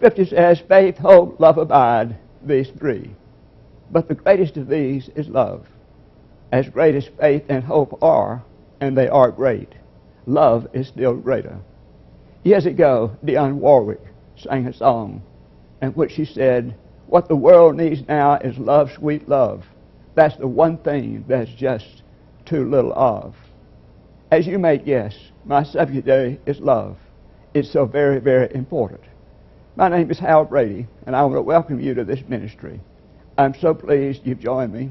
scripture says, faith, hope, love abide, these three. But the greatest of these is love. As great as faith and hope are, and they are great, love is still greater. Years ago, Dionne Warwick sang a song in which she said, What the world needs now is love, sweet love. That's the one thing that's just too little of. As you may guess, my subject today is love. It's so very, very important. My name is Hal Brady, and I want to welcome you to this ministry. I'm so pleased you've joined me,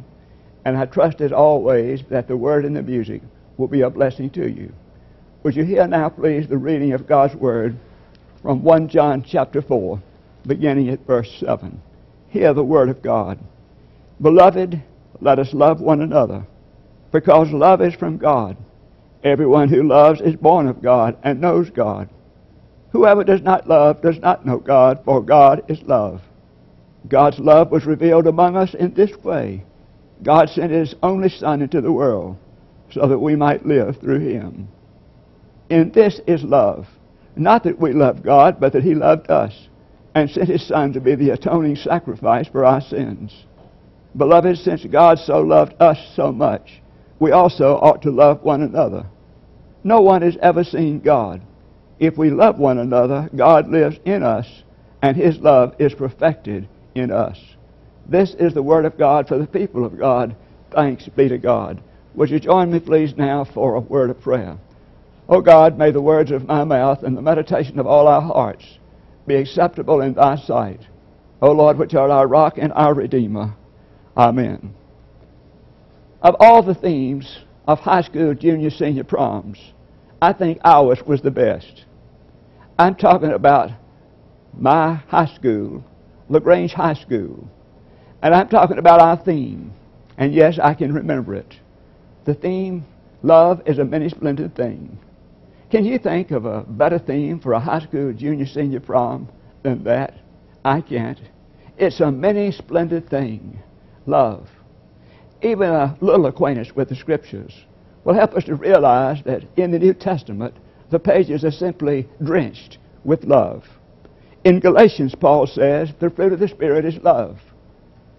and I trust as always that the word and the music will be a blessing to you. Would you hear now, please, the reading of God's word from 1 John chapter 4, beginning at verse 7. Hear the word of God. Beloved, let us love one another, because love is from God. Everyone who loves is born of God and knows God. Whoever does not love does not know God, for God is love. God's love was revealed among us in this way God sent His only Son into the world so that we might live through Him. And this is love. Not that we loved God, but that He loved us and sent His Son to be the atoning sacrifice for our sins. Beloved, since God so loved us so much, we also ought to love one another. No one has ever seen God. If we love one another, God lives in us, and His love is perfected in us. This is the Word of God for the people of God. Thanks be to God. Would you join me, please, now for a word of prayer? O God, may the words of my mouth and the meditation of all our hearts be acceptable in thy sight. O Lord, which art our rock and our Redeemer. Amen. Of all the themes of high school, junior, senior proms, I think ours was the best. I'm talking about my high school, LaGrange High School. And I'm talking about our theme. And yes, I can remember it. The theme, love is a many splendid thing. Can you think of a better theme for a high school, junior, senior prom than that? I can't. It's a many splendid thing. Love. Even a little acquaintance with the scriptures will help us to realize that in the New Testament, the pages are simply drenched with love. In Galatians, Paul says, the fruit of the Spirit is love.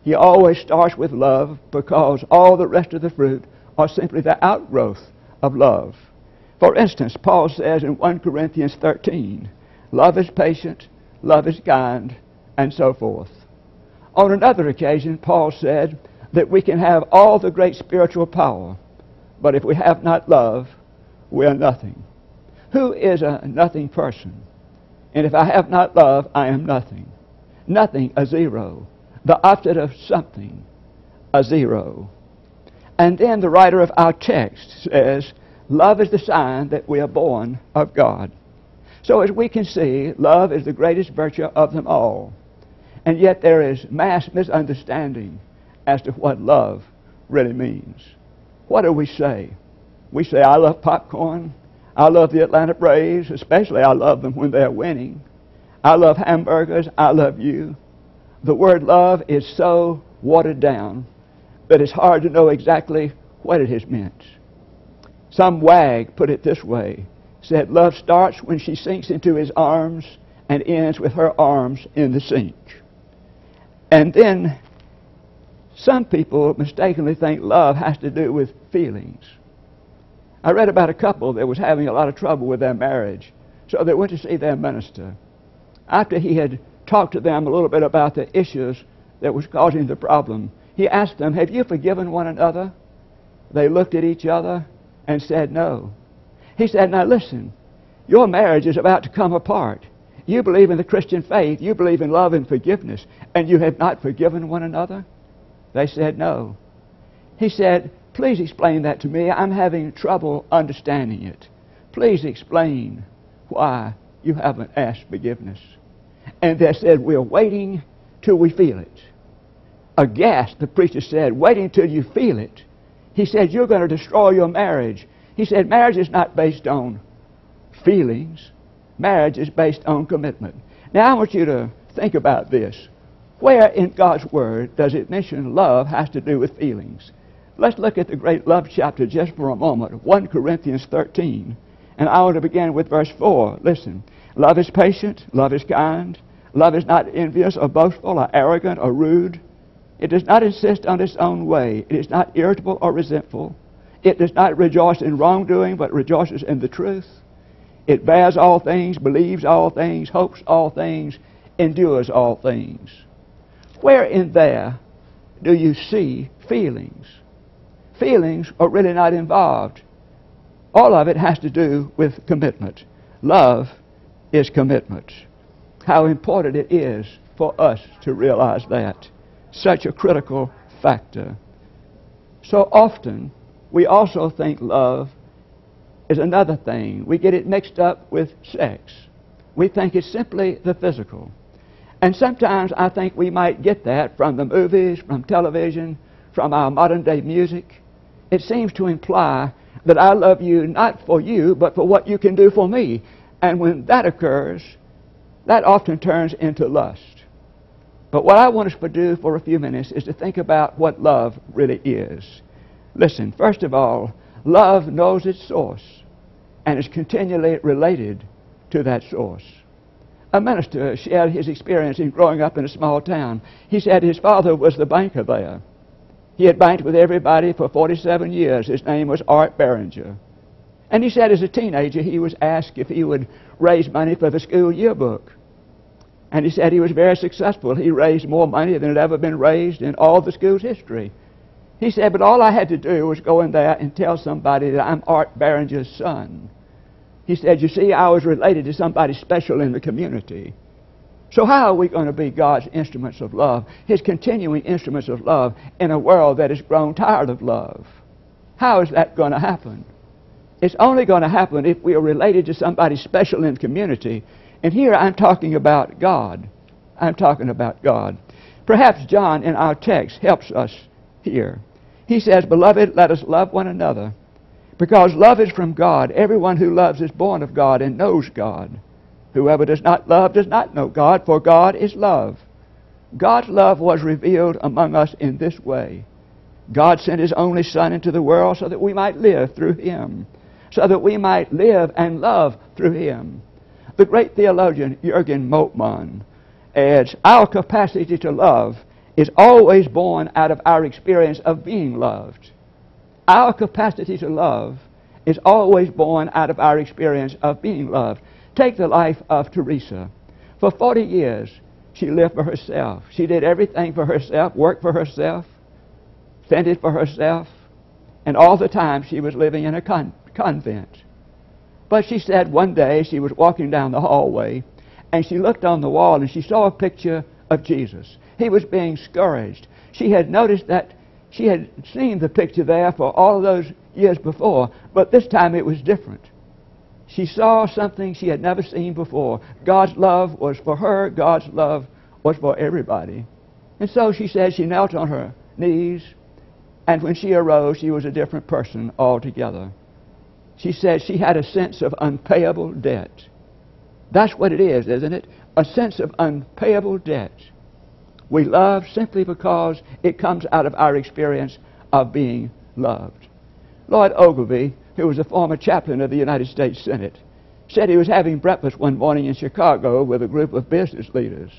He always starts with love because all the rest of the fruit are simply the outgrowth of love. For instance, Paul says in 1 Corinthians 13, love is patient, love is kind, and so forth. On another occasion, Paul said that we can have all the great spiritual power, but if we have not love, we are nothing. Who is a nothing person? And if I have not love, I am nothing. Nothing, a zero. The opposite of something, a zero. And then the writer of our text says, Love is the sign that we are born of God. So as we can see, love is the greatest virtue of them all. And yet there is mass misunderstanding as to what love really means. What do we say? We say, I love popcorn. I love the Atlanta Braves, especially I love them when they're winning. I love hamburgers. I love you. The word love is so watered down that it's hard to know exactly what it has meant. Some wag put it this way said, Love starts when she sinks into his arms and ends with her arms in the sink. And then some people mistakenly think love has to do with feelings. I read about a couple that was having a lot of trouble with their marriage, so they went to see their minister. After he had talked to them a little bit about the issues that was causing the problem, he asked them, Have you forgiven one another? They looked at each other and said, No. He said, Now listen, your marriage is about to come apart. You believe in the Christian faith, you believe in love and forgiveness, and you have not forgiven one another? They said, No. He said, Please explain that to me. I'm having trouble understanding it. Please explain why you haven't asked forgiveness. And they said, We're waiting till we feel it. Aghast, the preacher said, Waiting till you feel it. He said, You're going to destroy your marriage. He said, Marriage is not based on feelings, marriage is based on commitment. Now, I want you to think about this. Where in God's Word does it mention love has to do with feelings? Let's look at the great love chapter just for a moment 1 Corinthians 13. And I want to begin with verse 4. Listen. Love is patient, love is kind, love is not envious or boastful or arrogant or rude. It does not insist on its own way. It is not irritable or resentful. It does not rejoice in wrongdoing, but rejoices in the truth. It bears all things, believes all things, hopes all things, endures all things. Where in there do you see feelings? Feelings are really not involved. All of it has to do with commitment. Love is commitment. How important it is for us to realize that. Such a critical factor. So often, we also think love is another thing. We get it mixed up with sex. We think it's simply the physical. And sometimes I think we might get that from the movies, from television, from our modern day music. It seems to imply that I love you not for you, but for what you can do for me. And when that occurs, that often turns into lust. But what I want us to do for a few minutes is to think about what love really is. Listen, first of all, love knows its source and is continually related to that source. A minister shared his experience in growing up in a small town. He said his father was the banker there. He had banked with everybody for 47 years. His name was Art Barringer. And he said as a teenager he was asked if he would raise money for the school yearbook. And he said he was very successful. He raised more money than had ever been raised in all the school's history. He said, but all I had to do was go in there and tell somebody that I'm Art Barringer's son. He said, you see, I was related to somebody special in the community. So how are we going to be God's instruments of love, His continuing instruments of love in a world that has grown tired of love? How is that going to happen? It's only going to happen if we are related to somebody special in community. And here I'm talking about God. I'm talking about God. Perhaps John in our text helps us here. He says, Beloved, let us love one another. Because love is from God. Everyone who loves is born of God and knows God. Whoever does not love does not know God, for God is love. God's love was revealed among us in this way. God sent His only Son into the world so that we might live through Him, so that we might live and love through Him. The great theologian Jürgen Moltmann adds, Our capacity to love is always born out of our experience of being loved. Our capacity to love is always born out of our experience of being loved. Take the life of Teresa. For 40 years, she lived for herself. She did everything for herself, worked for herself, fended for herself, and all the time she was living in a con- convent. But she said one day she was walking down the hallway and she looked on the wall and she saw a picture of Jesus. He was being scourged. She had noticed that she had seen the picture there for all those years before, but this time it was different. She saw something she had never seen before. God's love was for her, God's love was for everybody. And so she said she knelt on her knees, and when she arose, she was a different person altogether. She said she had a sense of unpayable debt. That's what it is, isn't it? A sense of unpayable debt. We love simply because it comes out of our experience of being loved. Lloyd Ogilvie, who was a former chaplain of the United States Senate, said he was having breakfast one morning in Chicago with a group of business leaders.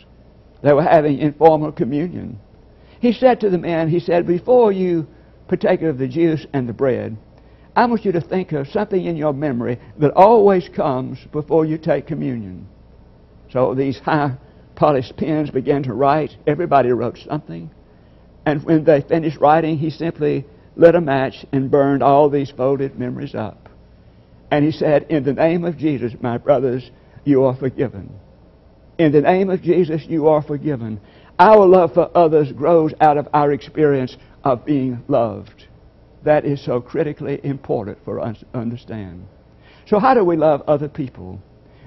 They were having informal communion. He said to the men, he said, before you partake of the juice and the bread, I want you to think of something in your memory that always comes before you take communion. So these high polished pens began to write. Everybody wrote something. And when they finished writing, he simply lit a match and burned all these folded memories up. And he said, In the name of Jesus, my brothers, you are forgiven. In the name of Jesus, you are forgiven. Our love for others grows out of our experience of being loved. That is so critically important for us to understand. So, how do we love other people?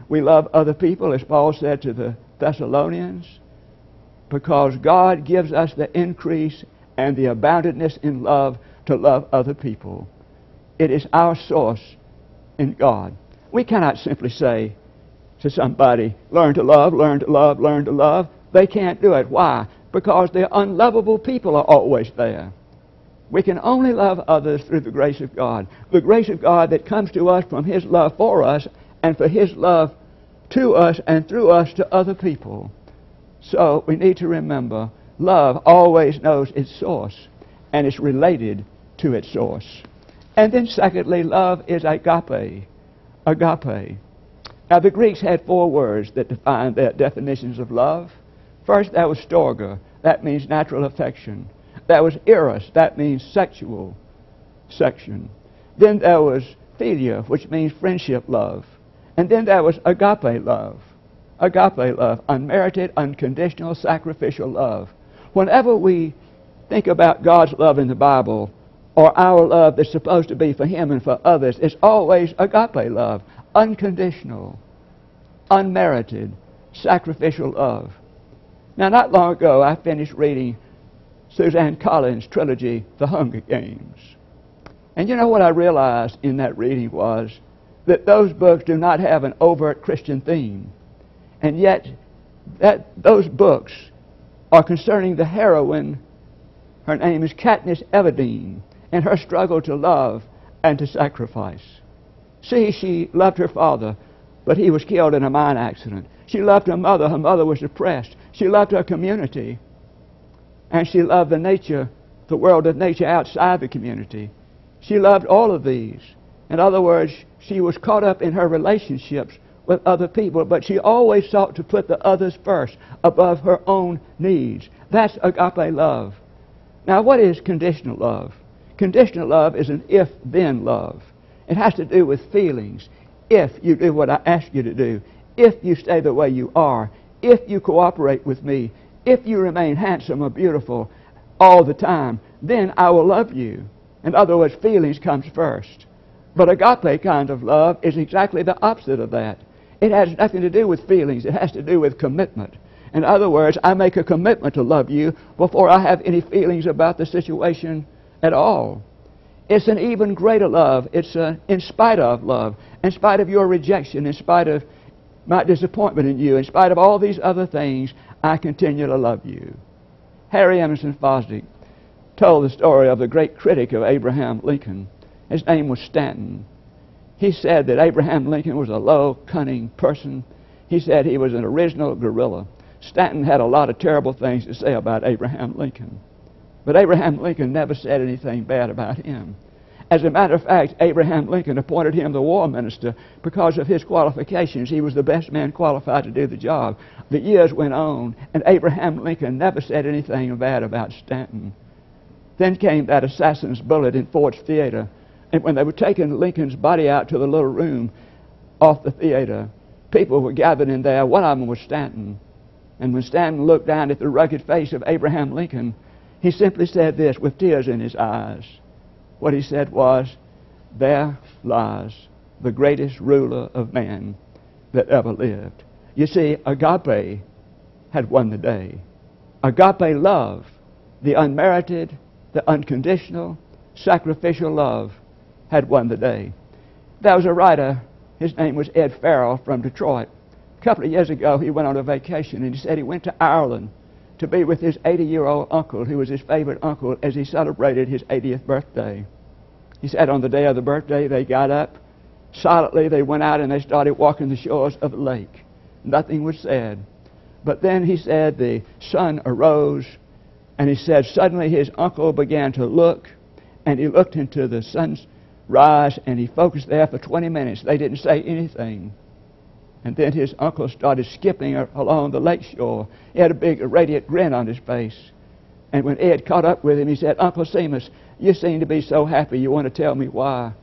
We love other people, as Paul said to the Thessalonians, because God gives us the increase and the aboundedness in love to love other people. It is our source in God. We cannot simply say to somebody, learn to love, learn to love, learn to love. They can't do it. Why? Because the unlovable people are always there. We can only love others through the grace of God. The grace of God that comes to us from His love for us and for His love to us and through us to other people. So we need to remember love always knows its source and it's related to its source. And then, secondly, love is agape. Agape. Now, the Greeks had four words that defined their definitions of love. First, that was storge, that means natural affection. That was eros, that means sexual section. Then there was philia, which means friendship love. And then there was agape love. Agape love, unmerited, unconditional, sacrificial love. Whenever we think about God's love in the Bible, or our love that's supposed to be for Him and for others, it's always agape love, unconditional, unmerited, sacrificial love. Now, not long ago, I finished reading Suzanne Collins' trilogy, The Hunger Games. And you know what I realized in that reading was that those books do not have an overt Christian theme. And yet, that, those books are concerning the heroine. Her name is Katniss Everdeen, and her struggle to love and to sacrifice. See, she loved her father, but he was killed in a mine accident. She loved her mother. Her mother was depressed. She loved her community. And she loved the nature, the world of nature outside the community. She loved all of these. In other words, she was caught up in her relationships with other people, but she always sought to put the others first above her own needs. That's agape love. Now, what is conditional love? Conditional love is an if then love. It has to do with feelings. If you do what I ask you to do, if you stay the way you are, if you cooperate with me, if you remain handsome or beautiful all the time, then I will love you. In other words, feelings comes first. But agape kind of love is exactly the opposite of that. It has nothing to do with feelings. It has to do with commitment. In other words, I make a commitment to love you before I have any feelings about the situation at all. It's an even greater love. It's a in spite of love, in spite of your rejection, in spite of my disappointment in you, in spite of all these other things, I continue to love you. Harry Emerson Fosdick told the story of the great critic of Abraham Lincoln. His name was Stanton. He said that Abraham Lincoln was a low, cunning person. He said he was an original gorilla. Stanton had a lot of terrible things to say about Abraham Lincoln. But Abraham Lincoln never said anything bad about him. As a matter of fact, Abraham Lincoln appointed him the war minister because of his qualifications. He was the best man qualified to do the job. The years went on, and Abraham Lincoln never said anything bad about Stanton. Then came that assassin's bullet in Ford's Theater. And when they were taking Lincoln's body out to the little room off the theater, people were gathered in there. One of them was Stanton. And when Stanton looked down at the rugged face of Abraham Lincoln, he simply said this with tears in his eyes. What he said was, There lies the greatest ruler of man that ever lived. You see, agape had won the day. Agape love, the unmerited, the unconditional, sacrificial love, had won the day. There was a writer, his name was Ed Farrell from Detroit. A couple of years ago, he went on a vacation and he said he went to Ireland to be with his 80 year old uncle, who was his favorite uncle, as he celebrated his 80th birthday. He said on the day of the birthday, they got up. Silently, they went out and they started walking the shores of the lake. Nothing was said. But then he said the sun arose, and he said suddenly his uncle began to look, and he looked into the sun's rise, and he focused there for 20 minutes. They didn't say anything. And then his uncle started skipping along the lake shore. He had a big, radiant grin on his face. And when Ed caught up with him, he said, Uncle Seamus, you seem to be so happy. You want to tell me why?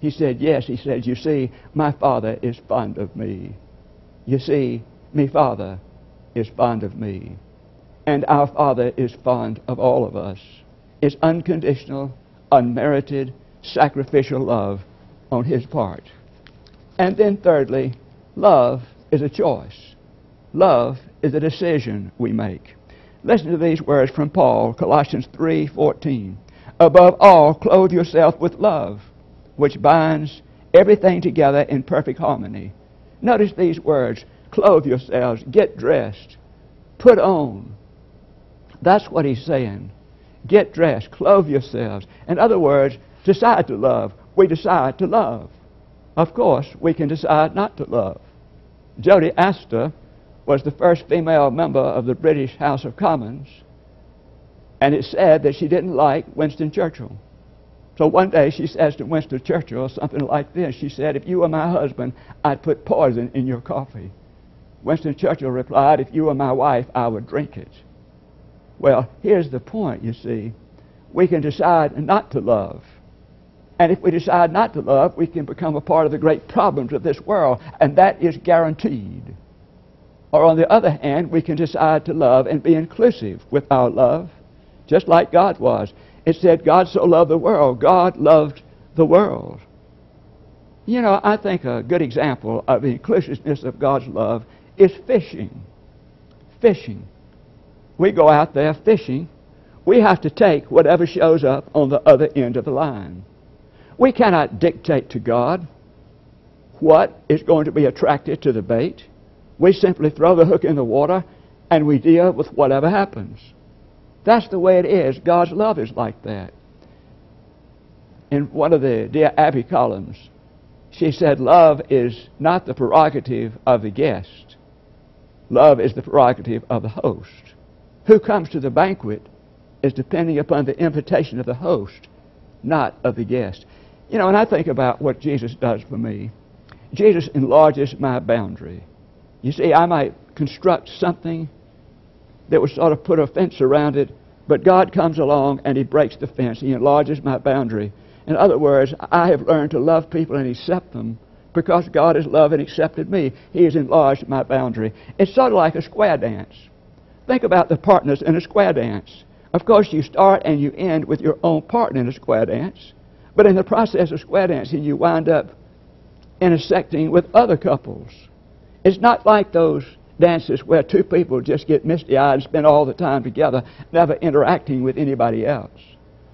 He said, Yes. He said, You see, my father is fond of me. You see, me father is fond of me. And our Father is fond of all of us. It's unconditional, unmerited, sacrificial love on His part. And then, thirdly, love is a choice. Love is a decision we make. Listen to these words from Paul, Colossians 3:14. Above all, clothe yourself with love, which binds everything together in perfect harmony. Notice these words clothe yourselves, get dressed, put on. That's what he's saying. Get dressed, clothe yourselves. In other words, decide to love. We decide to love. Of course, we can decide not to love. Lady Astor was the first female member of the British House of Commons, and it said that she didn't like Winston Churchill. So one day she says to Winston Churchill something like this. She said, If you were my husband, I'd put poison in your coffee. Winston Churchill replied, If you were my wife, I would drink it. Well, here's the point, you see. We can decide not to love. And if we decide not to love, we can become a part of the great problems of this world, and that is guaranteed. Or on the other hand, we can decide to love and be inclusive with our love, just like God was. It said, God so loved the world. God loved the world. You know, I think a good example of the inclusiveness of God's love is fishing. Fishing. We go out there fishing. We have to take whatever shows up on the other end of the line. We cannot dictate to God what is going to be attracted to the bait. We simply throw the hook in the water and we deal with whatever happens. That's the way it is. God's love is like that. In one of the dear Abby columns, she said, Love is not the prerogative of the guest, love is the prerogative of the host. Who comes to the banquet is depending upon the invitation of the host, not of the guest. You know, when I think about what Jesus does for me, Jesus enlarges my boundary. You see, I might construct something that would sort of put a fence around it, but God comes along and He breaks the fence. He enlarges my boundary. In other words, I have learned to love people and accept them because God has loved and accepted me. He has enlarged my boundary. It's sort of like a square dance. Think about the partners in a square dance. Of course, you start and you end with your own partner in a square dance, but in the process of square dancing, you wind up intersecting with other couples. It's not like those dances where two people just get misty eyed and spend all the time together, never interacting with anybody else.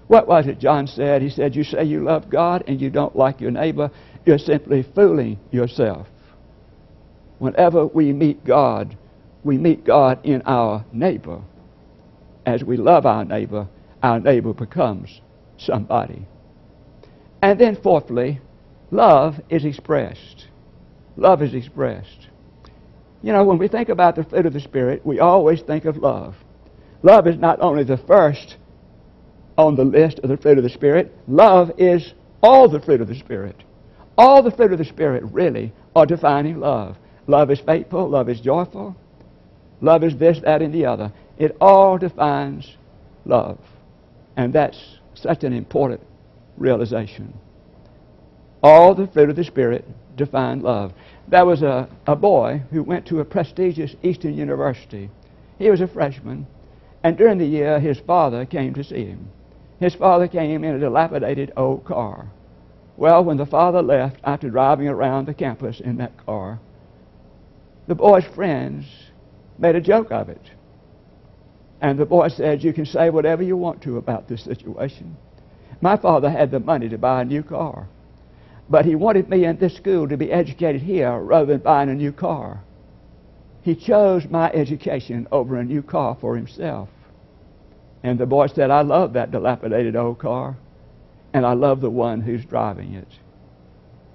What was it John said? He said, You say you love God and you don't like your neighbor, you're simply fooling yourself. Whenever we meet God, we meet God in our neighbor. As we love our neighbor, our neighbor becomes somebody. And then, fourthly, love is expressed. Love is expressed. You know, when we think about the fruit of the Spirit, we always think of love. Love is not only the first on the list of the fruit of the Spirit, love is all the fruit of the Spirit. All the fruit of the Spirit really are defining love. Love is faithful, love is joyful, love is this, that, and the other. It all defines love. And that's such an important realization. All the fruit of the Spirit define love. There was a, a boy who went to a prestigious Eastern university. He was a freshman, and during the year, his father came to see him. His father came in a dilapidated old car. Well, when the father left after driving around the campus in that car, the boy's friends made a joke of it. And the boy said, You can say whatever you want to about this situation. My father had the money to buy a new car. But he wanted me in this school to be educated here rather than buying a new car. He chose my education over a new car for himself. And the boy said, I love that dilapidated old car. and I love the one who's driving it.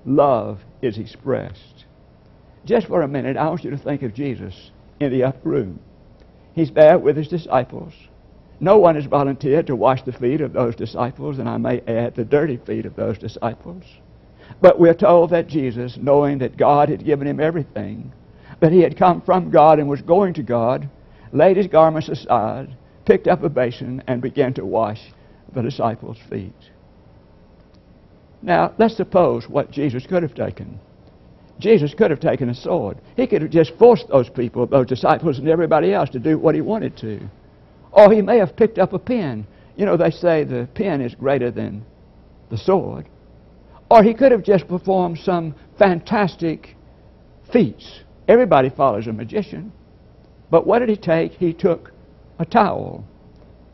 Love is expressed. Just for a minute, I want you to think of Jesus in the upper room. He's there with his disciples. No one has volunteered to wash the feet of those disciples, and I may add the dirty feet of those disciples. But we're told that Jesus, knowing that God had given him everything, that he had come from God and was going to God, laid his garments aside, picked up a basin, and began to wash the disciples' feet. Now, let's suppose what Jesus could have taken. Jesus could have taken a sword. He could have just forced those people, those disciples, and everybody else to do what he wanted to. Or he may have picked up a pen. You know, they say the pen is greater than the sword. Or he could have just performed some fantastic feats. Everybody follows a magician. But what did he take? He took a towel.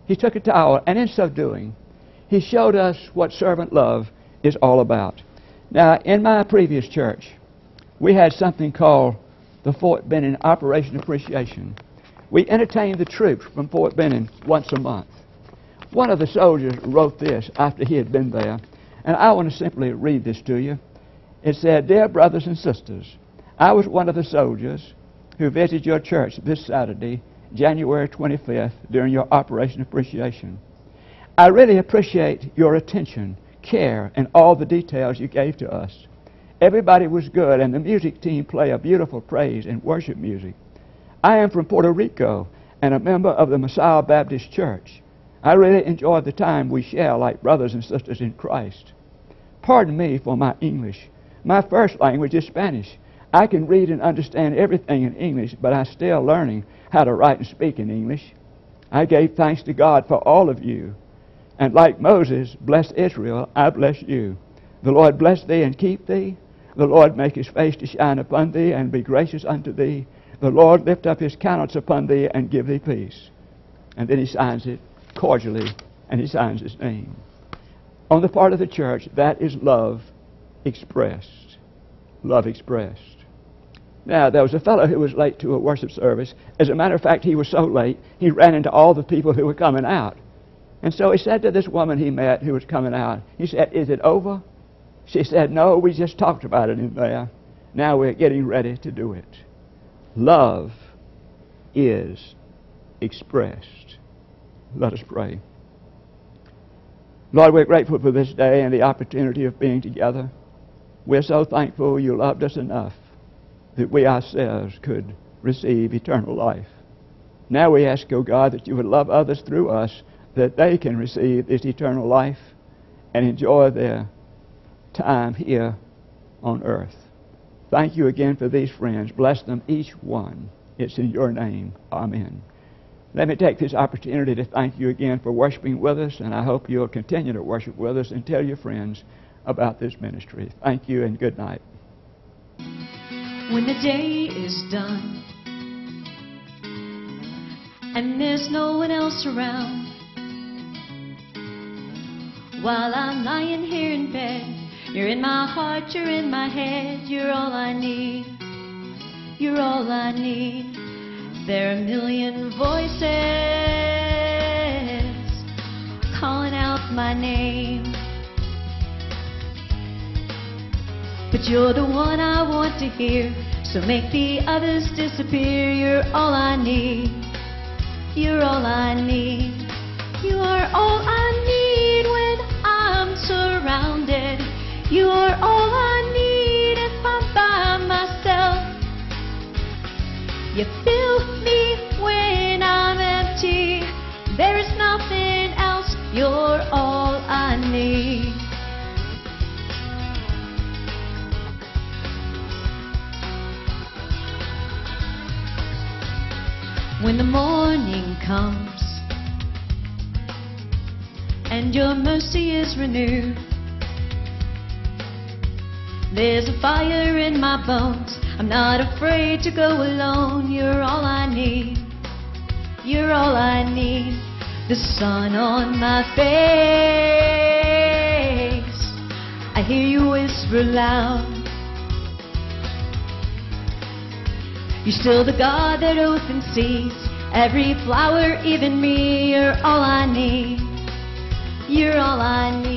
He took a towel, and in so doing, he showed us what servant love is all about. Now, in my previous church, we had something called the Fort Benning Operation Appreciation. We entertained the troops from Fort Benning once a month. One of the soldiers wrote this after he had been there, and I want to simply read this to you. It said, Dear brothers and sisters, I was one of the soldiers who visited your church this Saturday, January 25th, during your Operation Appreciation. I really appreciate your attention, care, and all the details you gave to us. Everybody was good, and the music team played a beautiful praise and worship music. I am from Puerto Rico and a member of the Messiah Baptist Church. I really enjoyed the time we share like brothers and sisters in Christ. Pardon me for my English. My first language is Spanish. I can read and understand everything in English, but I'm still learning how to write and speak in English. I gave thanks to God for all of you. And like Moses blessed Israel, I bless you. The Lord bless thee and keep thee. The Lord make his face to shine upon thee and be gracious unto thee. The Lord lift up his countenance upon thee and give thee peace. And then he signs it cordially and he signs his name. On the part of the church, that is love expressed. Love expressed. Now, there was a fellow who was late to a worship service. As a matter of fact, he was so late, he ran into all the people who were coming out. And so he said to this woman he met who was coming out, he said, Is it over? She said, No, we just talked about it in there. Now we're getting ready to do it love is expressed. Let us pray. Lord, we're grateful for this day and the opportunity of being together. We're so thankful you loved us enough that we ourselves could receive eternal life. Now we ask, O oh God, that you would love others through us that they can receive this eternal life and enjoy their time here on earth. Thank you again for these friends. Bless them each one. It's in your name. Amen. Let me take this opportunity to thank you again for worshiping with us, and I hope you'll continue to worship with us and tell your friends about this ministry. Thank you and good night. When the day is done and there's no one else around, while I'm lying here in bed you're in my heart, you're in my head, you're all I need. You're all I need. There are a million voices calling out my name. But you're the one I want to hear, so make the others disappear. You're all I need. You're all I need. You are all I You are all I need if I'm by myself. You fill me when I'm empty. There is nothing else. You're all I need. When the morning comes and your mercy is renewed. There's a fire in my bones. I'm not afraid to go alone. You're all I need. You're all I need. The sun on my face. I hear you whisper loud. You're still the God that opens seas. Every flower, even me, you're all I need. You're all I need.